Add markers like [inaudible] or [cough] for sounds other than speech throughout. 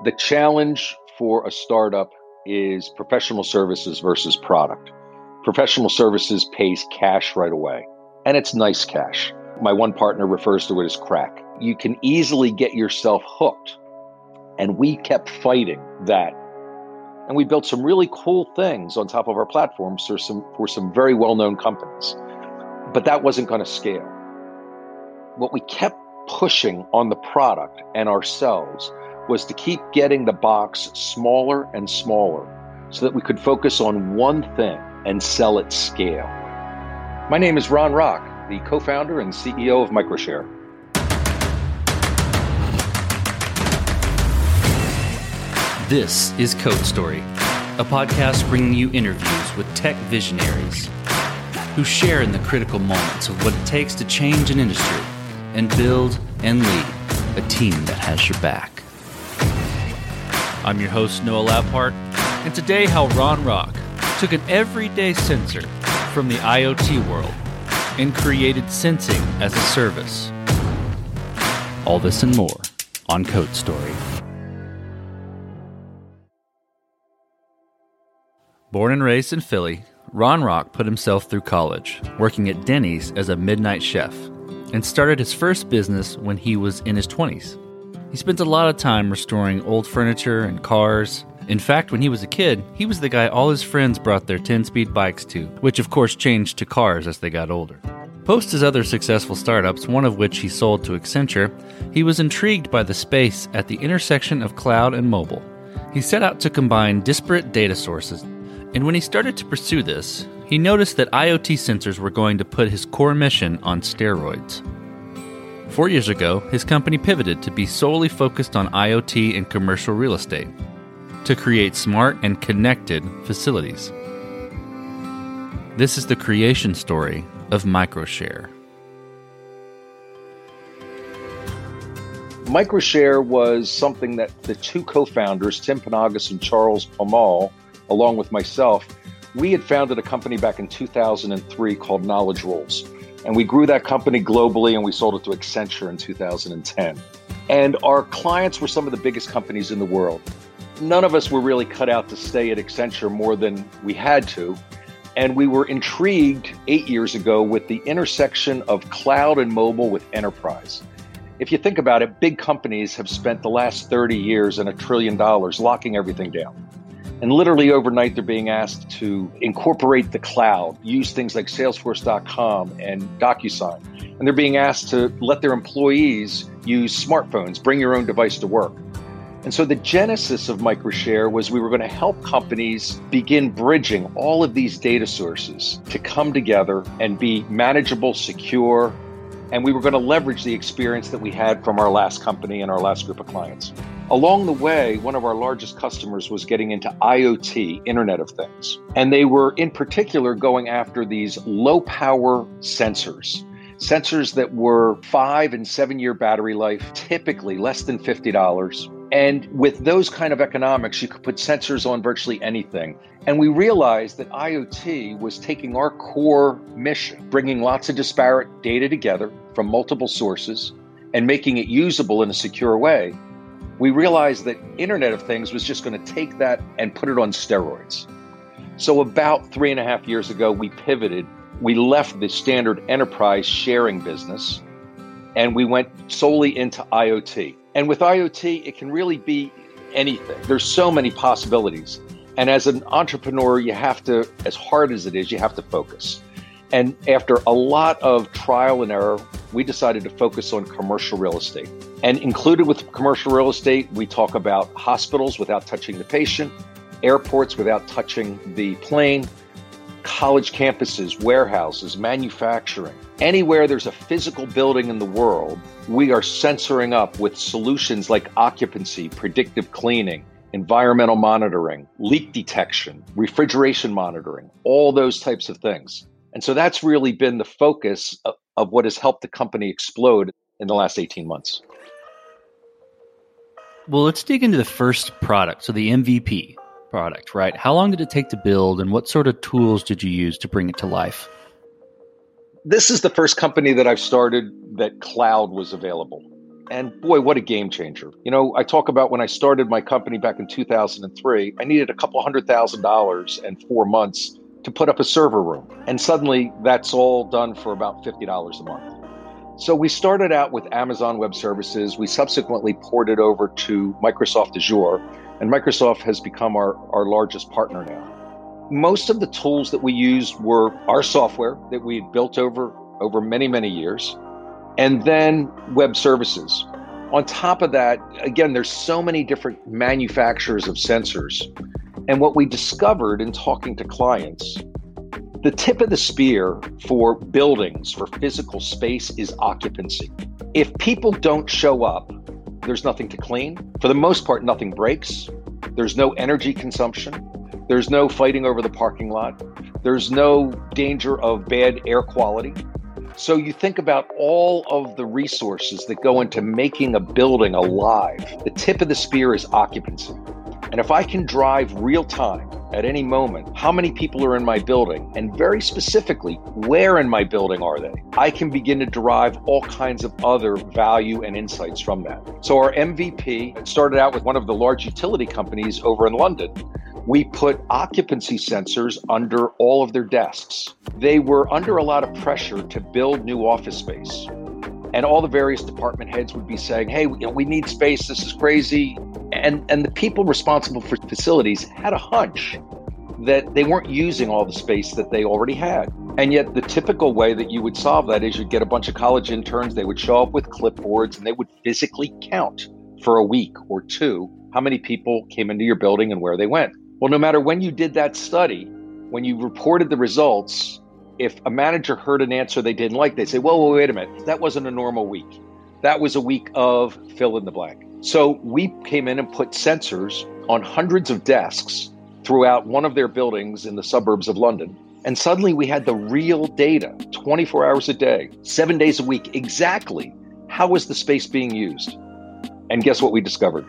The challenge for a startup is professional services versus product. Professional services pays cash right away, and it's nice cash. My one partner refers to it as crack. You can easily get yourself hooked. And we kept fighting that. And we built some really cool things on top of our platforms for some, for some very well known companies. But that wasn't going to scale. What we kept pushing on the product and ourselves was to keep getting the box smaller and smaller so that we could focus on one thing and sell at scale. My name is Ron Rock, the co founder and CEO of Microshare. This is Code Story, a podcast bringing you interviews with tech visionaries who share in the critical moments of what it takes to change an industry and build and lead a team that has your back. I'm your host, Noah Labhart, and today, how Ron Rock took an everyday sensor from the IoT world and created sensing as a service. All this and more on Code Story. Born and raised in Philly, Ron Rock put himself through college, working at Denny's as a midnight chef, and started his first business when he was in his 20s. He spent a lot of time restoring old furniture and cars. In fact, when he was a kid, he was the guy all his friends brought their 10 speed bikes to, which of course changed to cars as they got older. Post his other successful startups, one of which he sold to Accenture, he was intrigued by the space at the intersection of cloud and mobile. He set out to combine disparate data sources, and when he started to pursue this, he noticed that IoT sensors were going to put his core mission on steroids. Four years ago, his company pivoted to be solely focused on IoT and commercial real estate to create smart and connected facilities. This is the creation story of Microshare. Microshare was something that the two co founders, Tim Panagos and Charles Paumelle, along with myself, we had founded a company back in 2003 called Knowledge Rolls. And we grew that company globally and we sold it to Accenture in 2010. And our clients were some of the biggest companies in the world. None of us were really cut out to stay at Accenture more than we had to. And we were intrigued eight years ago with the intersection of cloud and mobile with enterprise. If you think about it, big companies have spent the last 30 years and a trillion dollars locking everything down. And literally overnight, they're being asked to incorporate the cloud, use things like Salesforce.com and DocuSign. And they're being asked to let their employees use smartphones, bring your own device to work. And so the genesis of Microshare was we were going to help companies begin bridging all of these data sources to come together and be manageable, secure, and we were going to leverage the experience that we had from our last company and our last group of clients. Along the way, one of our largest customers was getting into IoT, Internet of Things. And they were in particular going after these low power sensors. Sensors that were five and seven year battery life, typically less than $50 and with those kind of economics, you could put sensors on virtually anything. And we realized that IoT was taking our core mission, bringing lots of disparate data together from multiple sources and making it usable in a secure way. We realized that Internet of Things was just going to take that and put it on steroids. So, about three and a half years ago, we pivoted. We left the standard enterprise sharing business and we went solely into IoT. And with IoT, it can really be anything. There's so many possibilities. And as an entrepreneur, you have to, as hard as it is, you have to focus. And after a lot of trial and error, we decided to focus on commercial real estate. And included with commercial real estate, we talk about hospitals without touching the patient, airports without touching the plane, college campuses, warehouses, manufacturing. Anywhere there's a physical building in the world, we are censoring up with solutions like occupancy, predictive cleaning, environmental monitoring, leak detection, refrigeration monitoring, all those types of things. And so that's really been the focus of, of what has helped the company explode in the last 18 months. Well, let's dig into the first product. So the MVP product, right? How long did it take to build and what sort of tools did you use to bring it to life? This is the first company that I've started that cloud was available. And boy, what a game changer. You know, I talk about when I started my company back in 2003, I needed a couple hundred thousand dollars and four months to put up a server room. And suddenly that's all done for about $50 a month. So we started out with Amazon Web Services. We subsequently ported over to Microsoft Azure, and Microsoft has become our, our largest partner now. Most of the tools that we used were our software that we had built over over many, many years, and then web services. On top of that, again, there's so many different manufacturers of sensors. And what we discovered in talking to clients, the tip of the spear for buildings, for physical space, is occupancy. If people don't show up, there's nothing to clean. For the most part, nothing breaks. There's no energy consumption. There's no fighting over the parking lot. There's no danger of bad air quality. So you think about all of the resources that go into making a building alive. The tip of the spear is occupancy. And if I can drive real time at any moment how many people are in my building and very specifically where in my building are they, I can begin to derive all kinds of other value and insights from that. So our MVP started out with one of the large utility companies over in London we put occupancy sensors under all of their desks. They were under a lot of pressure to build new office space. And all the various department heads would be saying, hey, you know, we need space. This is crazy. And, and the people responsible for facilities had a hunch that they weren't using all the space that they already had. And yet, the typical way that you would solve that is you'd get a bunch of college interns, they would show up with clipboards, and they would physically count for a week or two how many people came into your building and where they went. Well, no matter when you did that study, when you reported the results, if a manager heard an answer they didn't like, they'd say, well, well, wait a minute, that wasn't a normal week. That was a week of fill in the blank. So we came in and put sensors on hundreds of desks throughout one of their buildings in the suburbs of London. And suddenly we had the real data 24 hours a day, seven days a week, exactly how was the space being used. And guess what we discovered?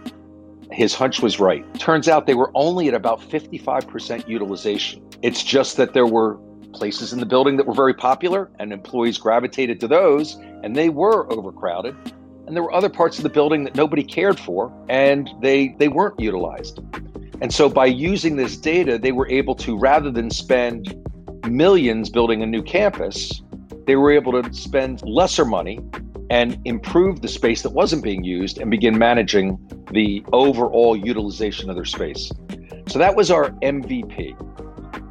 his hunch was right. Turns out they were only at about 55% utilization. It's just that there were places in the building that were very popular and employees gravitated to those and they were overcrowded. And there were other parts of the building that nobody cared for and they they weren't utilized. And so by using this data, they were able to rather than spend millions building a new campus, they were able to spend lesser money and improve the space that wasn't being used and begin managing the overall utilization of their space. So that was our MVP.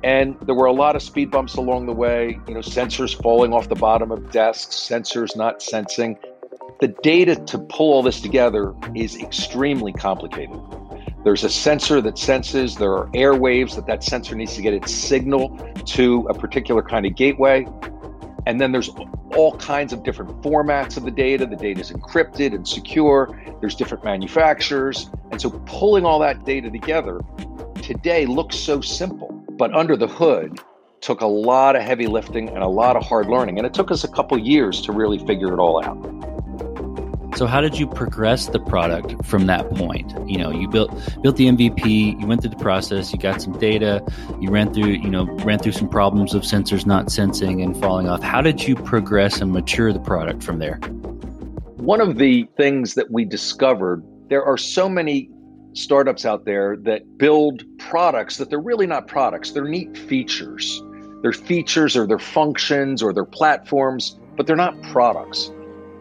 And there were a lot of speed bumps along the way, you know, sensors falling off the bottom of desks, sensors not sensing. The data to pull all this together is extremely complicated. There's a sensor that senses, there are airwaves that that sensor needs to get its signal to a particular kind of gateway. And then there's all kinds of different formats of the data. The data is encrypted and secure. There's different manufacturers. And so pulling all that data together today looks so simple, but under the hood took a lot of heavy lifting and a lot of hard learning. And it took us a couple years to really figure it all out. So how did you progress the product from that point? You know, you built built the MVP, you went through the process, you got some data, you ran through, you know, ran through some problems of sensors not sensing and falling off. How did you progress and mature the product from there? One of the things that we discovered, there are so many startups out there that build products that they're really not products. They're neat features. They're features or they're functions or they're platforms, but they're not products.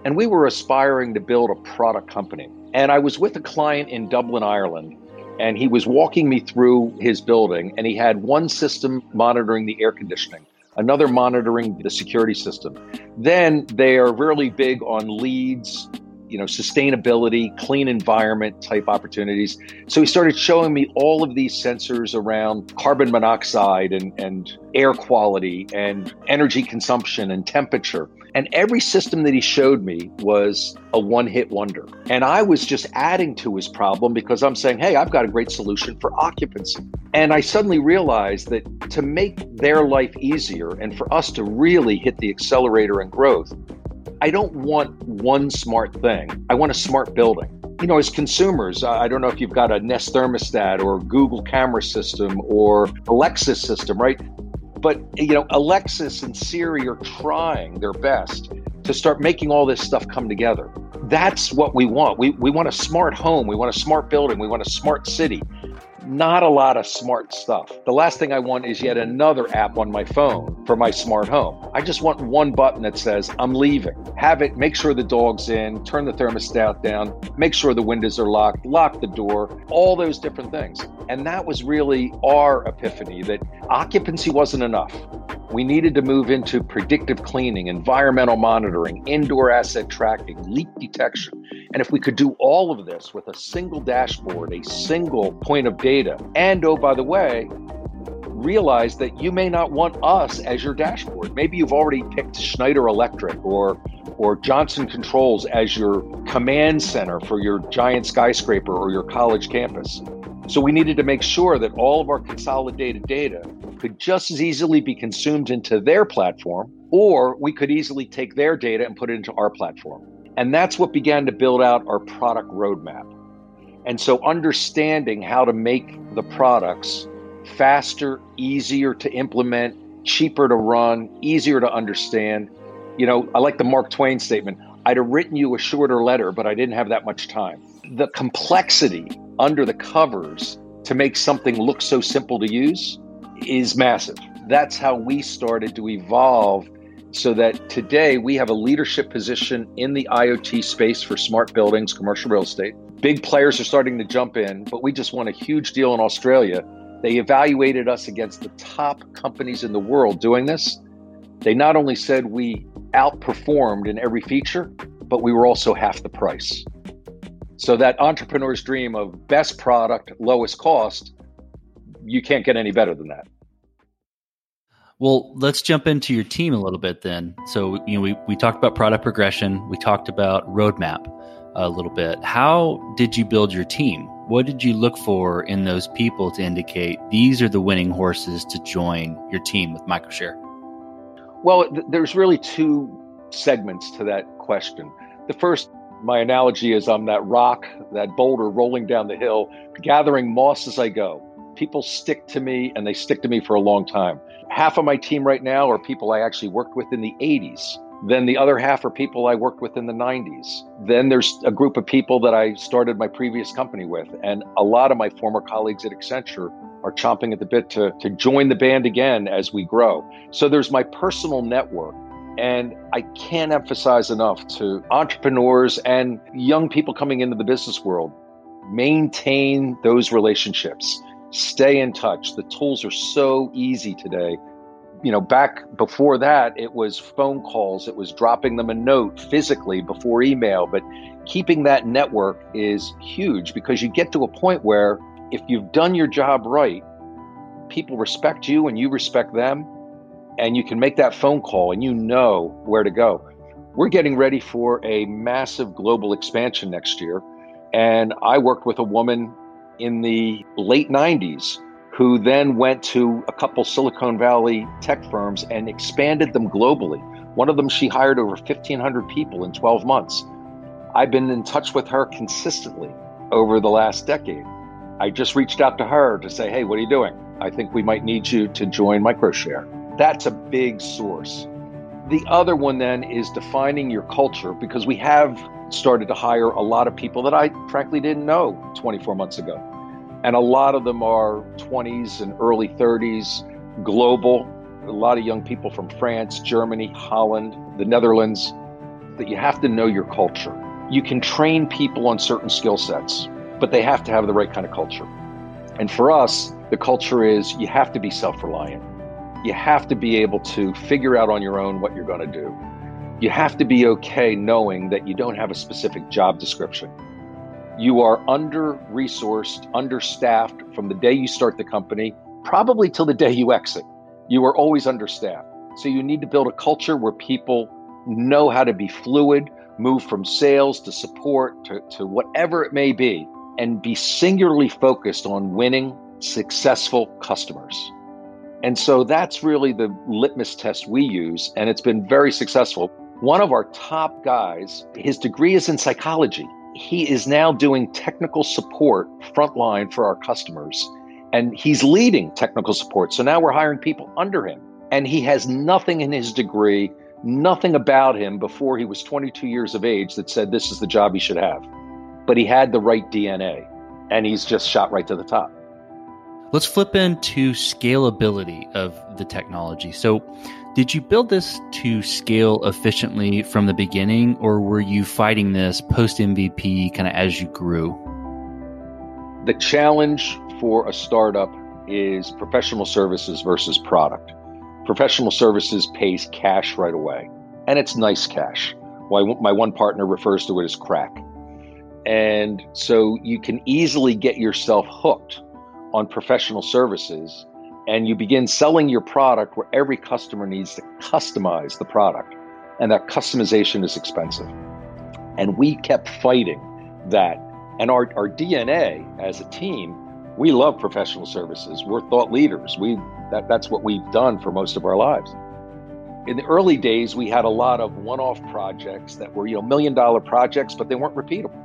And we were aspiring to build a product company. And I was with a client in Dublin, Ireland, and he was walking me through his building, and he had one system monitoring the air conditioning, another monitoring the security system. Then they are really big on LEEDs, you know, sustainability, clean environment type opportunities. So he started showing me all of these sensors around carbon monoxide and, and air quality and energy consumption and temperature. And every system that he showed me was a one hit wonder. And I was just adding to his problem because I'm saying, hey, I've got a great solution for occupancy. And I suddenly realized that to make their life easier and for us to really hit the accelerator and growth, I don't want one smart thing. I want a smart building. You know, as consumers, I don't know if you've got a Nest thermostat or Google camera system or Alexa system, right? But you know, Alexis and Siri are trying their best to start making all this stuff come together. That's what we want. We, we want a smart home. We want a smart building. We want a smart city not a lot of smart stuff. The last thing I want is yet another app on my phone for my smart home. I just want one button that says, I'm leaving. Have it, make sure the dog's in, turn the thermostat down, make sure the windows are locked, lock the door, all those different things. And that was really our epiphany that occupancy wasn't enough. We needed to move into predictive cleaning, environmental monitoring, indoor asset tracking, leak detection. And if we could do all of this with a single dashboard, a single point of data, and oh, by the way, realize that you may not want us as your dashboard. Maybe you've already picked Schneider Electric or or Johnson Controls as your command center for your giant skyscraper or your college campus. So we needed to make sure that all of our consolidated data could just as easily be consumed into their platform, or we could easily take their data and put it into our platform. And that's what began to build out our product roadmap. And so understanding how to make the products faster, easier to implement, cheaper to run, easier to understand. You know, I like the Mark Twain statement I'd have written you a shorter letter, but I didn't have that much time. The complexity under the covers to make something look so simple to use is massive. That's how we started to evolve so that today we have a leadership position in the IoT space for smart buildings, commercial real estate. Big players are starting to jump in, but we just won a huge deal in Australia. They evaluated us against the top companies in the world doing this. They not only said we outperformed in every feature, but we were also half the price. So that entrepreneur's dream of best product, lowest cost, you can't get any better than that. Well, let's jump into your team a little bit then. So, you know, we, we talked about product progression, we talked about roadmap a little bit. How did you build your team? What did you look for in those people to indicate these are the winning horses to join your team with Microshare? Well, th- there's really two segments to that question. The first my analogy is I'm that rock, that boulder rolling down the hill, gathering moss as I go. People stick to me and they stick to me for a long time. Half of my team right now are people I actually worked with in the 80s. Then the other half are people I worked with in the 90s. Then there's a group of people that I started my previous company with. And a lot of my former colleagues at Accenture are chomping at the bit to, to join the band again as we grow. So there's my personal network and I can't emphasize enough to entrepreneurs and young people coming into the business world maintain those relationships, stay in touch. The tools are so easy today. You know, back before that, it was phone calls, it was dropping them a note physically before email. But keeping that network is huge because you get to a point where if you've done your job right, people respect you and you respect them and you can make that phone call and you know where to go. We're getting ready for a massive global expansion next year. And I worked with a woman in the late 90s who then went to a couple Silicon Valley tech firms and expanded them globally. One of them, she hired over 1,500 people in 12 months. I've been in touch with her consistently over the last decade. I just reached out to her to say, hey, what are you doing? I think we might need you to join Microshare. That's a big source. The other one then is defining your culture because we have started to hire a lot of people that I frankly didn't know 24 months ago. And a lot of them are 20s and early 30s, global, a lot of young people from France, Germany, Holland, the Netherlands, that you have to know your culture. You can train people on certain skill sets, but they have to have the right kind of culture. And for us, the culture is you have to be self reliant you have to be able to figure out on your own what you're going to do. You have to be okay knowing that you don't have a specific job description. You are under resourced, understaffed from the day you start the company, probably till the day you exit. You are always understaffed. So you need to build a culture where people know how to be fluid, move from sales to support to, to whatever it may be, and be singularly focused on winning successful customers. And so that's really the litmus test we use, and it's been very successful. One of our top guys, his degree is in psychology. He is now doing technical support frontline for our customers, and he's leading technical support. So now we're hiring people under him, and he has nothing in his degree nothing about him before he was 22 years of age that said this is the job he should have. But he had the right DNA and he's just shot right to the top. Let's flip into scalability of the technology. So, did you build this to scale efficiently from the beginning, or were you fighting this post MVP kind of as you grew? The challenge for a startup is professional services versus product. Professional services pays cash right away, and it's nice cash. My one partner refers to it as crack. And so you can easily get yourself hooked on professional services and you begin selling your product where every customer needs to customize the product. And that customization is expensive. And we kept fighting that. And our, our DNA as a team, we love professional services. We're thought leaders. We that, that's what we've done for most of our lives. In the early days, we had a lot of one-off projects that were, you know, million dollar projects, but they weren't repeatable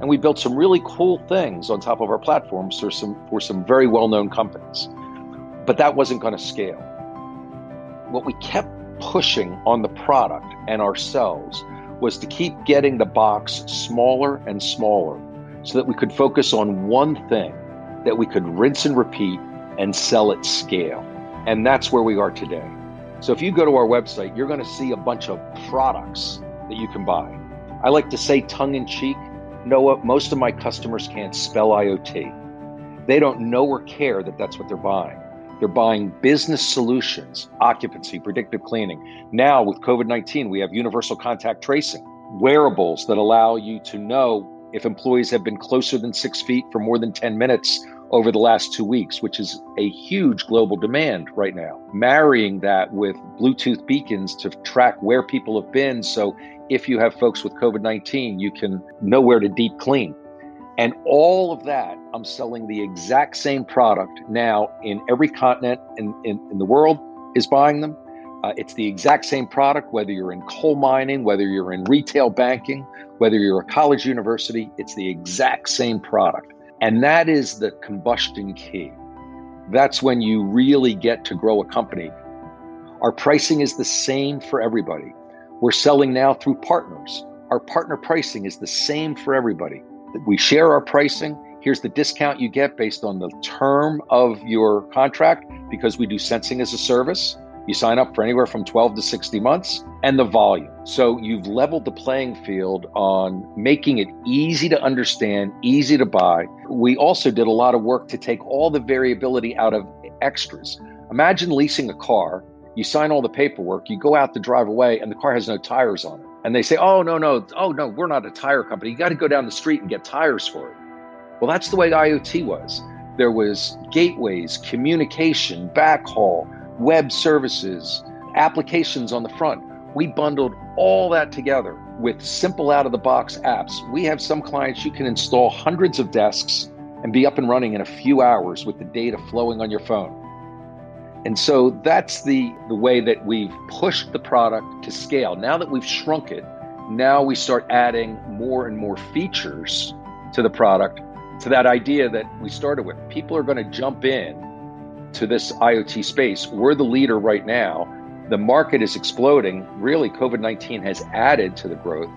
and we built some really cool things on top of our platforms for some for some very well-known companies. But that wasn't going to scale. What we kept pushing on the product and ourselves was to keep getting the box smaller and smaller so that we could focus on one thing that we could rinse and repeat and sell at scale. And that's where we are today. So if you go to our website, you're going to see a bunch of products that you can buy. I like to say tongue in cheek, Noah, most of my customers can't spell IoT. They don't know or care that that's what they're buying. They're buying business solutions, occupancy, predictive cleaning. Now, with COVID 19, we have universal contact tracing, wearables that allow you to know if employees have been closer than six feet for more than 10 minutes over the last two weeks, which is a huge global demand right now. Marrying that with Bluetooth beacons to track where people have been. So if you have folks with COVID 19, you can know where to deep clean. And all of that, I'm selling the exact same product now in every continent in, in, in the world is buying them. Uh, it's the exact same product, whether you're in coal mining, whether you're in retail banking, whether you're a college university, it's the exact same product. And that is the combustion key. That's when you really get to grow a company. Our pricing is the same for everybody. We're selling now through partners. Our partner pricing is the same for everybody. We share our pricing. Here's the discount you get based on the term of your contract because we do sensing as a service. You sign up for anywhere from 12 to 60 months and the volume. So you've leveled the playing field on making it easy to understand, easy to buy. We also did a lot of work to take all the variability out of extras. Imagine leasing a car you sign all the paperwork, you go out to drive away, and the car has no tires on it. And they say, oh, no, no, oh, no, we're not a tire company. You got to go down the street and get tires for it. Well, that's the way IoT was. There was gateways, communication, backhaul, web services, applications on the front. We bundled all that together with simple out of the box apps. We have some clients you can install hundreds of desks and be up and running in a few hours with the data flowing on your phone. And so that's the, the way that we've pushed the product to scale. Now that we've shrunk it, now we start adding more and more features to the product to that idea that we started with. People are going to jump in to this IoT space. We're the leader right now. The market is exploding. Really, COVID 19 has added to the growth.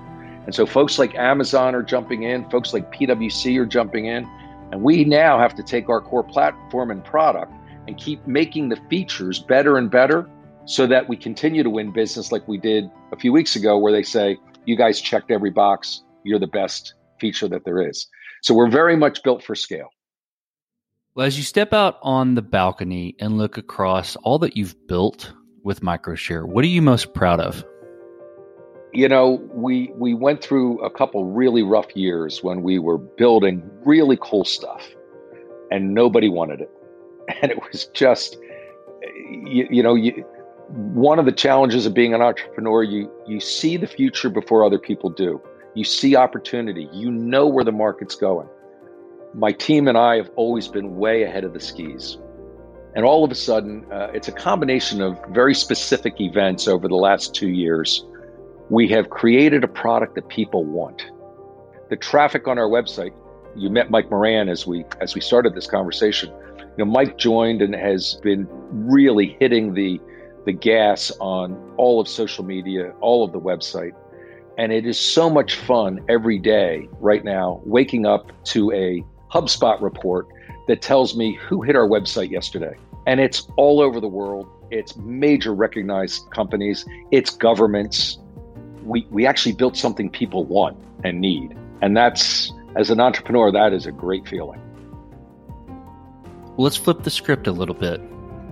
And so folks like Amazon are jumping in, folks like PwC are jumping in. And we now have to take our core platform and product and keep making the features better and better so that we continue to win business like we did a few weeks ago, where they say, You guys checked every box, you're the best feature that there is. So we're very much built for scale. Well, as you step out on the balcony and look across all that you've built with Microshare, what are you most proud of? You know, we we went through a couple really rough years when we were building really cool stuff and nobody wanted it. [laughs] and it was just you, you know you, one of the challenges of being an entrepreneur you you see the future before other people do. You see opportunity. You know where the market's going. My team and i have always been way ahead of the skis. And all of a sudden uh, it's a combination of very specific events over the last two years. We have created a product that people want. The traffic on our website you met Mike Moran as we as we started this conversation you know, Mike joined and has been really hitting the the gas on all of social media, all of the website. And it is so much fun every day right now, waking up to a HubSpot report that tells me who hit our website yesterday. And it's all over the world. It's major recognized companies, it's governments. We, we actually built something people want and need. And that's, as an entrepreneur, that is a great feeling. Let's flip the script a little bit.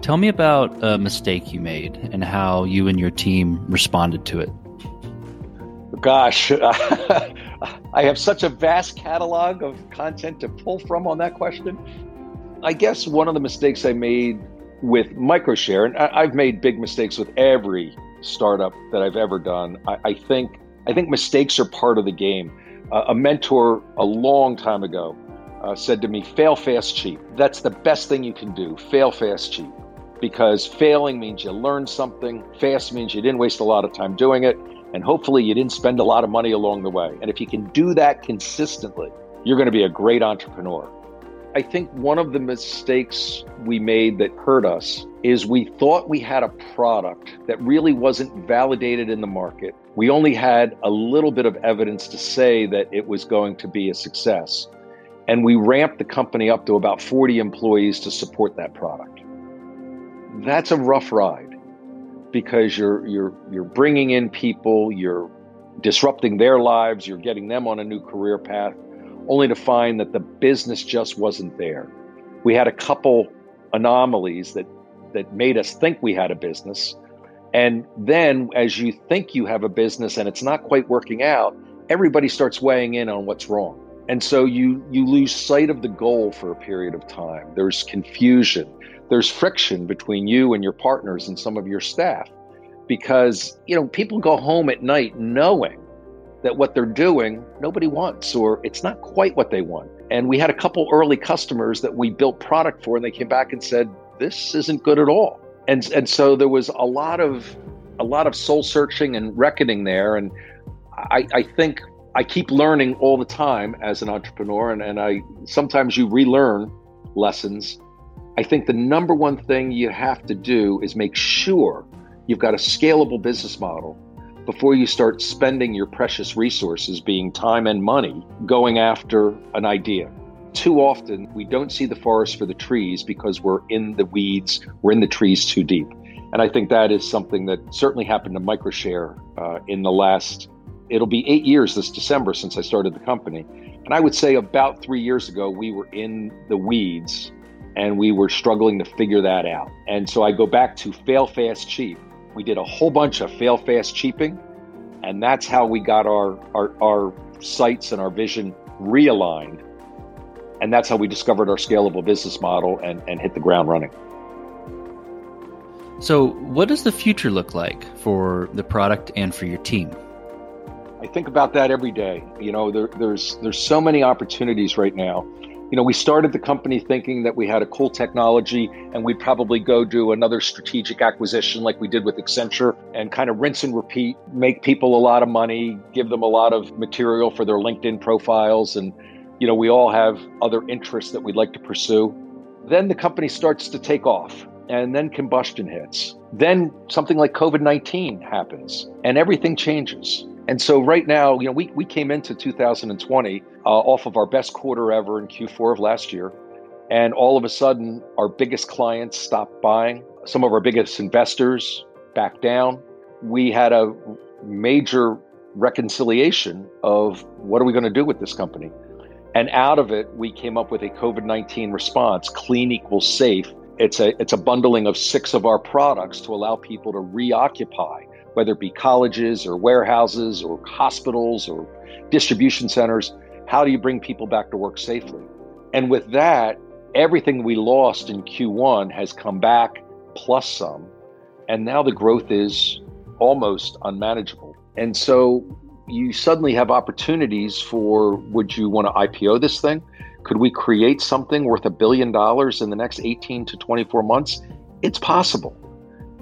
Tell me about a mistake you made and how you and your team responded to it. Gosh, [laughs] I have such a vast catalog of content to pull from on that question. I guess one of the mistakes I made with Microshare, and I've made big mistakes with every startup that I've ever done. I, think I think mistakes are part of the game. Uh, a mentor a long time ago uh, said to me, "Fail fast, cheap." That's the best thing you can do. Fail fast, cheap because failing means you learned something, fast means you didn't waste a lot of time doing it, and hopefully you didn't spend a lot of money along the way. And if you can do that consistently, you're going to be a great entrepreneur. I think one of the mistakes we made that hurt us is we thought we had a product that really wasn't validated in the market. We only had a little bit of evidence to say that it was going to be a success. And we ramped the company up to about 40 employees to support that product that's a rough ride because you're you're you're bringing in people, you're disrupting their lives, you're getting them on a new career path, only to find that the business just wasn't there. We had a couple anomalies that that made us think we had a business. And then as you think you have a business and it's not quite working out, everybody starts weighing in on what's wrong. And so you you lose sight of the goal for a period of time. There's confusion. There's friction between you and your partners and some of your staff because you know people go home at night knowing that what they're doing nobody wants or it's not quite what they want. And we had a couple early customers that we built product for and they came back and said this isn't good at all. And and so there was a lot of a lot of soul searching and reckoning there. And i i think i keep learning all the time as an entrepreneur and, and i sometimes you relearn lessons I think the number one thing you have to do is make sure you've got a scalable business model before you start spending your precious resources, being time and money, going after an idea. Too often, we don't see the forest for the trees because we're in the weeds, we're in the trees too deep. And I think that is something that certainly happened to Microshare uh, in the last, it'll be eight years this December since I started the company. And I would say about three years ago, we were in the weeds and we were struggling to figure that out. And so I go back to fail fast cheap. We did a whole bunch of fail fast cheaping, and that's how we got our, our, our sights and our vision realigned. And that's how we discovered our scalable business model and, and hit the ground running. So, what does the future look like for the product and for your team? I think about that every day. You know, there, there's there's so many opportunities right now you know, we started the company thinking that we had a cool technology and we'd probably go do another strategic acquisition like we did with Accenture and kind of rinse and repeat, make people a lot of money, give them a lot of material for their LinkedIn profiles. And, you know, we all have other interests that we'd like to pursue. Then the company starts to take off and then combustion hits. Then something like COVID 19 happens and everything changes. And so right now, you know, we, we came into 2020 uh, off of our best quarter ever in Q4 of last year. And all of a sudden, our biggest clients stopped buying. Some of our biggest investors backed down. We had a major reconciliation of what are we going to do with this company? And out of it, we came up with a COVID 19 response clean equals safe. It's a, it's a bundling of six of our products to allow people to reoccupy whether it be colleges or warehouses or hospitals or distribution centers. How do you bring people back to work safely? And with that, everything we lost in Q1 has come back plus some. And now the growth is almost unmanageable. And so you suddenly have opportunities for would you want to IPO this thing? Could we create something worth a billion dollars in the next 18 to 24 months? It's possible.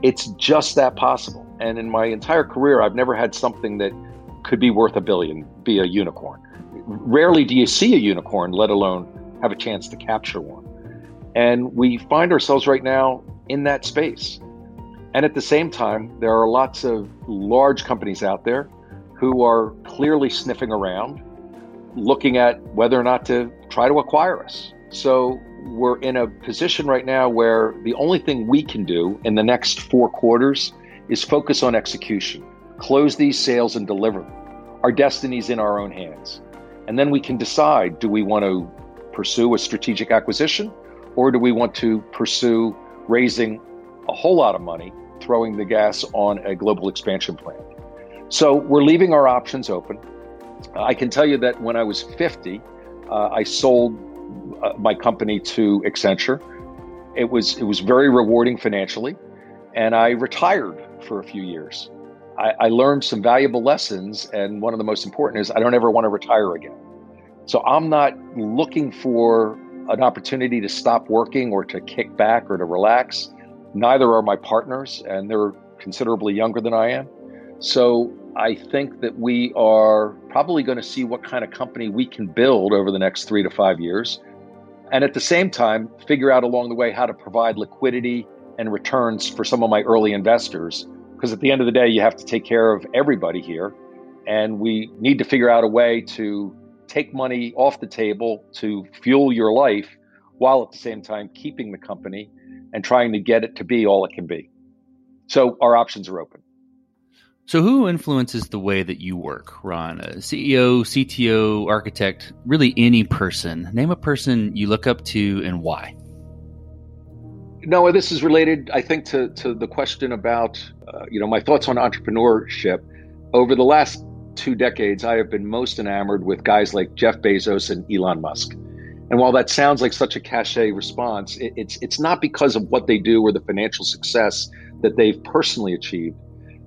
It's just that possible. And in my entire career, I've never had something that could be worth a billion be a unicorn. Rarely do you see a unicorn, let alone have a chance to capture one. And we find ourselves right now in that space. And at the same time, there are lots of large companies out there who are clearly sniffing around, looking at whether or not to try to acquire us. So we're in a position right now where the only thing we can do in the next four quarters is focus on execution, close these sales and deliver them. Our destiny's in our own hands. And then we can decide do we want to pursue a strategic acquisition or do we want to pursue raising a whole lot of money, throwing the gas on a global expansion plan? So we're leaving our options open. I can tell you that when I was 50, uh, I sold uh, my company to Accenture. It was it was very rewarding financially, and I retired for a few years. I, I learned some valuable lessons, and one of the most important is I don't ever want to retire again. So I'm not looking for an opportunity to stop working or to kick back or to relax. Neither are my partners, and they're considerably younger than I am. So I think that we are probably going to see what kind of company we can build over the next three to five years. And at the same time, figure out along the way how to provide liquidity and returns for some of my early investors. Because at the end of the day, you have to take care of everybody here. And we need to figure out a way to take money off the table to fuel your life while at the same time keeping the company and trying to get it to be all it can be. So our options are open. So, who influences the way that you work, Ron? A CEO, CTO, architect, really any person. Name a person you look up to and why. No, this is related, I think, to, to the question about, uh, you know, my thoughts on entrepreneurship. Over the last two decades, I have been most enamored with guys like Jeff Bezos and Elon Musk. And while that sounds like such a cliche response, it, it's it's not because of what they do or the financial success that they've personally achieved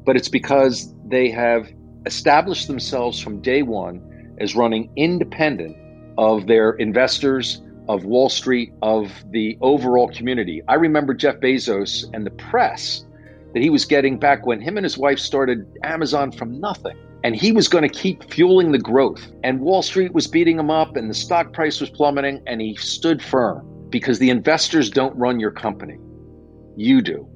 but it's because they have established themselves from day one as running independent of their investors, of Wall Street, of the overall community. I remember Jeff Bezos and the press that he was getting back when him and his wife started Amazon from nothing. And he was going to keep fueling the growth. And Wall Street was beating him up, and the stock price was plummeting, and he stood firm because the investors don't run your company. You do.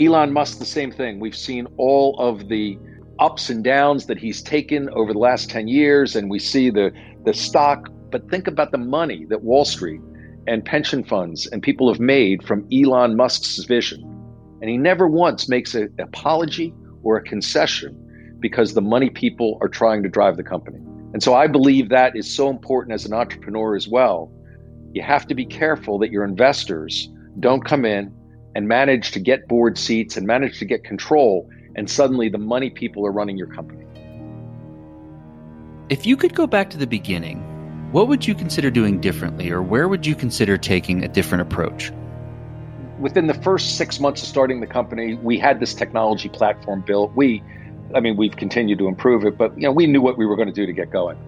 Elon Musk, the same thing. We've seen all of the ups and downs that he's taken over the last 10 years, and we see the, the stock. But think about the money that Wall Street and pension funds and people have made from Elon Musk's vision. And he never once makes an apology or a concession because the money people are trying to drive the company. And so I believe that is so important as an entrepreneur as well. You have to be careful that your investors don't come in and manage to get board seats and manage to get control, and suddenly the money people are running your company. If you could go back to the beginning, what would you consider doing differently, or where would you consider taking a different approach? Within the first six months of starting the company, we had this technology platform built. We, I mean, we've continued to improve it, but you know, we knew what we were going to do to get going,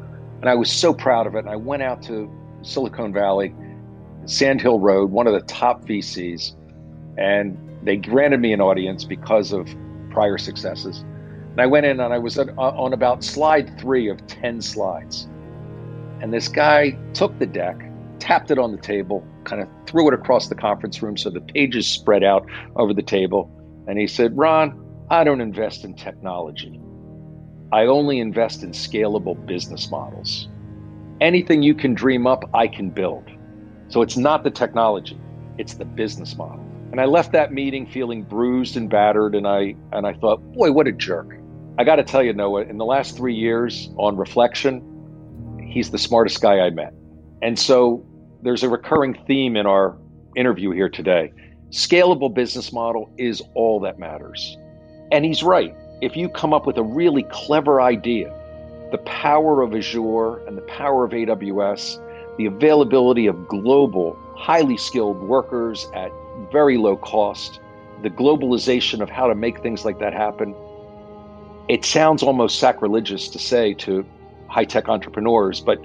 and I was so proud of it. And I went out to Silicon Valley, Sand Hill Road, one of the top VCs, and they granted me an audience because of prior successes. And I went in and I was on about slide three of 10 slides. And this guy took the deck, tapped it on the table, kind of threw it across the conference room so the pages spread out over the table. And he said, Ron, I don't invest in technology. I only invest in scalable business models. Anything you can dream up, I can build. So it's not the technology, it's the business model. And I left that meeting feeling bruised and battered, and I and I thought, boy, what a jerk. I got to tell you, Noah, in the last three years, on reflection, he's the smartest guy I met. And so there's a recurring theme in our interview here today. Scalable business model is all that matters. And he's right. If you come up with a really clever idea, the power of Azure and the power of AWS, the availability of global, highly skilled workers at very low cost, the globalization of how to make things like that happen. It sounds almost sacrilegious to say to high tech entrepreneurs, but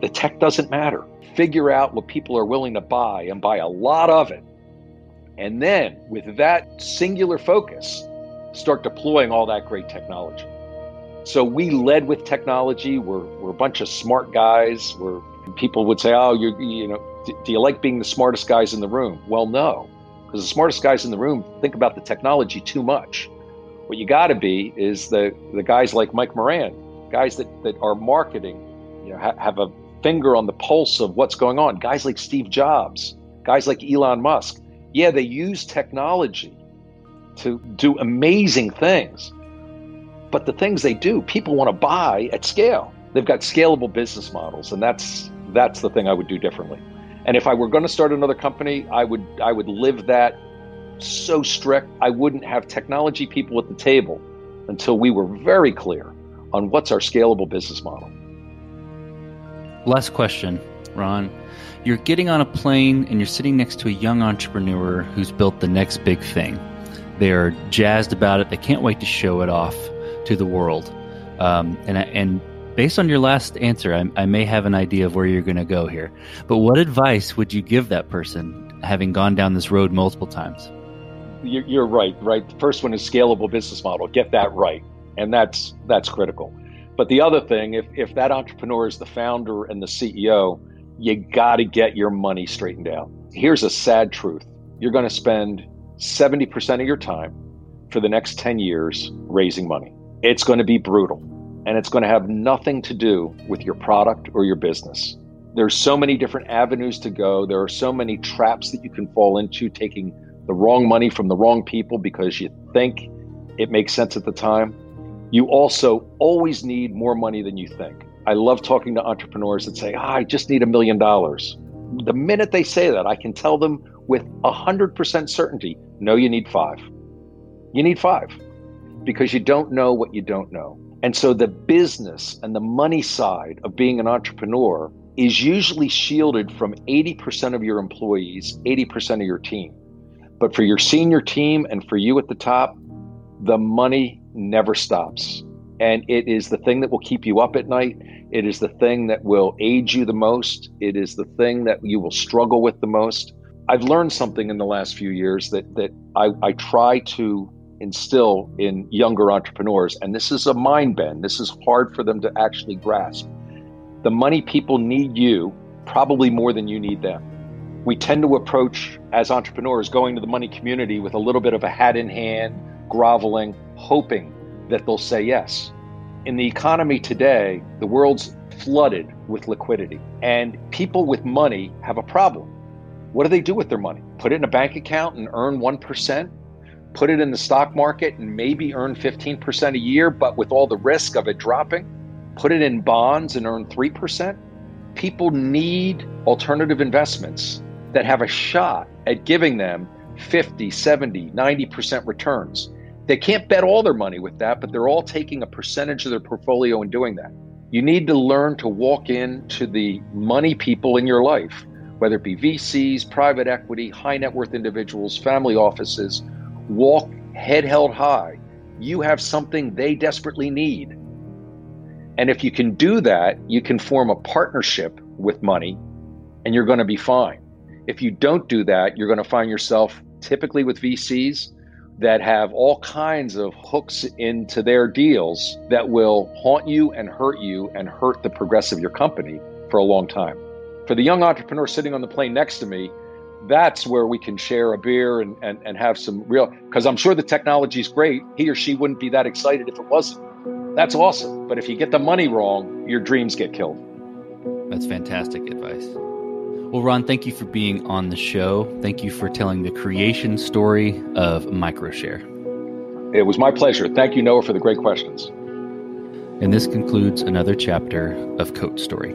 the tech doesn't matter. Figure out what people are willing to buy and buy a lot of it. And then, with that singular focus, start deploying all that great technology. So we led with technology. We're, we're a bunch of smart guys. We're people would say, "Oh, you you know, do you like being the smartest guys in the room?" Well, no because the smartest guys in the room think about the technology too much. What you got to be is the the guys like Mike Moran, guys that that are marketing, you know, ha- have a finger on the pulse of what's going on. Guys like Steve Jobs, guys like Elon Musk. Yeah, they use technology to do amazing things. But the things they do, people want to buy at scale. They've got scalable business models, and that's that's the thing I would do differently. And if I were going to start another company, I would I would live that so strict. I wouldn't have technology people at the table until we were very clear on what's our scalable business model. Last question, Ron. You're getting on a plane and you're sitting next to a young entrepreneur who's built the next big thing. They're jazzed about it. They can't wait to show it off to the world. Um, and and based on your last answer, I, I may have an idea of where you're going to go here. But what advice would you give that person, having gone down this road multiple times? You're right. Right. The first one is scalable business model. Get that right, and that's that's critical. But the other thing, if if that entrepreneur is the founder and the CEO, you got to get your money straightened out. Here's a sad truth: you're going to spend 70% of your time for the next 10 years raising money. It's going to be brutal and it's going to have nothing to do with your product or your business. There's so many different avenues to go. There are so many traps that you can fall into taking the wrong money from the wrong people because you think it makes sense at the time. You also always need more money than you think. I love talking to entrepreneurs that say, ah, I just need a million dollars. The minute they say that, I can tell them with 100% certainty no, you need five. You need five because you don't know what you don't know. And so the business and the money side of being an entrepreneur is usually shielded from 80% of your employees, 80% of your team. But for your senior team and for you at the top, the money never stops. And it is the thing that will keep you up at night. It is the thing that will aid you the most. It is the thing that you will struggle with the most. I've learned something in the last few years that that I, I try to instill in younger entrepreneurs. And this is a mind bend. This is hard for them to actually grasp. The money people need you probably more than you need them. We tend to approach as entrepreneurs going to the money community with a little bit of a hat in hand, groveling, hoping that they'll say yes. In the economy today, the world's flooded with liquidity, and people with money have a problem. What do they do with their money? Put it in a bank account and earn 1%? Put it in the stock market and maybe earn 15% a year, but with all the risk of it dropping, put it in bonds and earn 3%. People need alternative investments that have a shot at giving them 50, 70, 90% returns. They can't bet all their money with that, but they're all taking a percentage of their portfolio and doing that. You need to learn to walk into the money people in your life, whether it be VCs, private equity, high net worth individuals, family offices, walk head held high. You have something they desperately need. And if you can do that, you can form a partnership with money and you're going to be fine. If you don't do that, you're going to find yourself typically with VCs that have all kinds of hooks into their deals that will haunt you and hurt you and hurt the progress of your company for a long time. For the young entrepreneur sitting on the plane next to me, that's where we can share a beer and, and, and have some real because i'm sure the technology is great. He or she wouldn't be that excited if it wasn't. That's awesome. But if you get the money wrong your dreams get killed. That's fantastic advice. Well ron thank you for being on the show. Thank you for telling the creation story of microshare. It was my pleasure. Thank you noah for the great questions. And this concludes another chapter of code story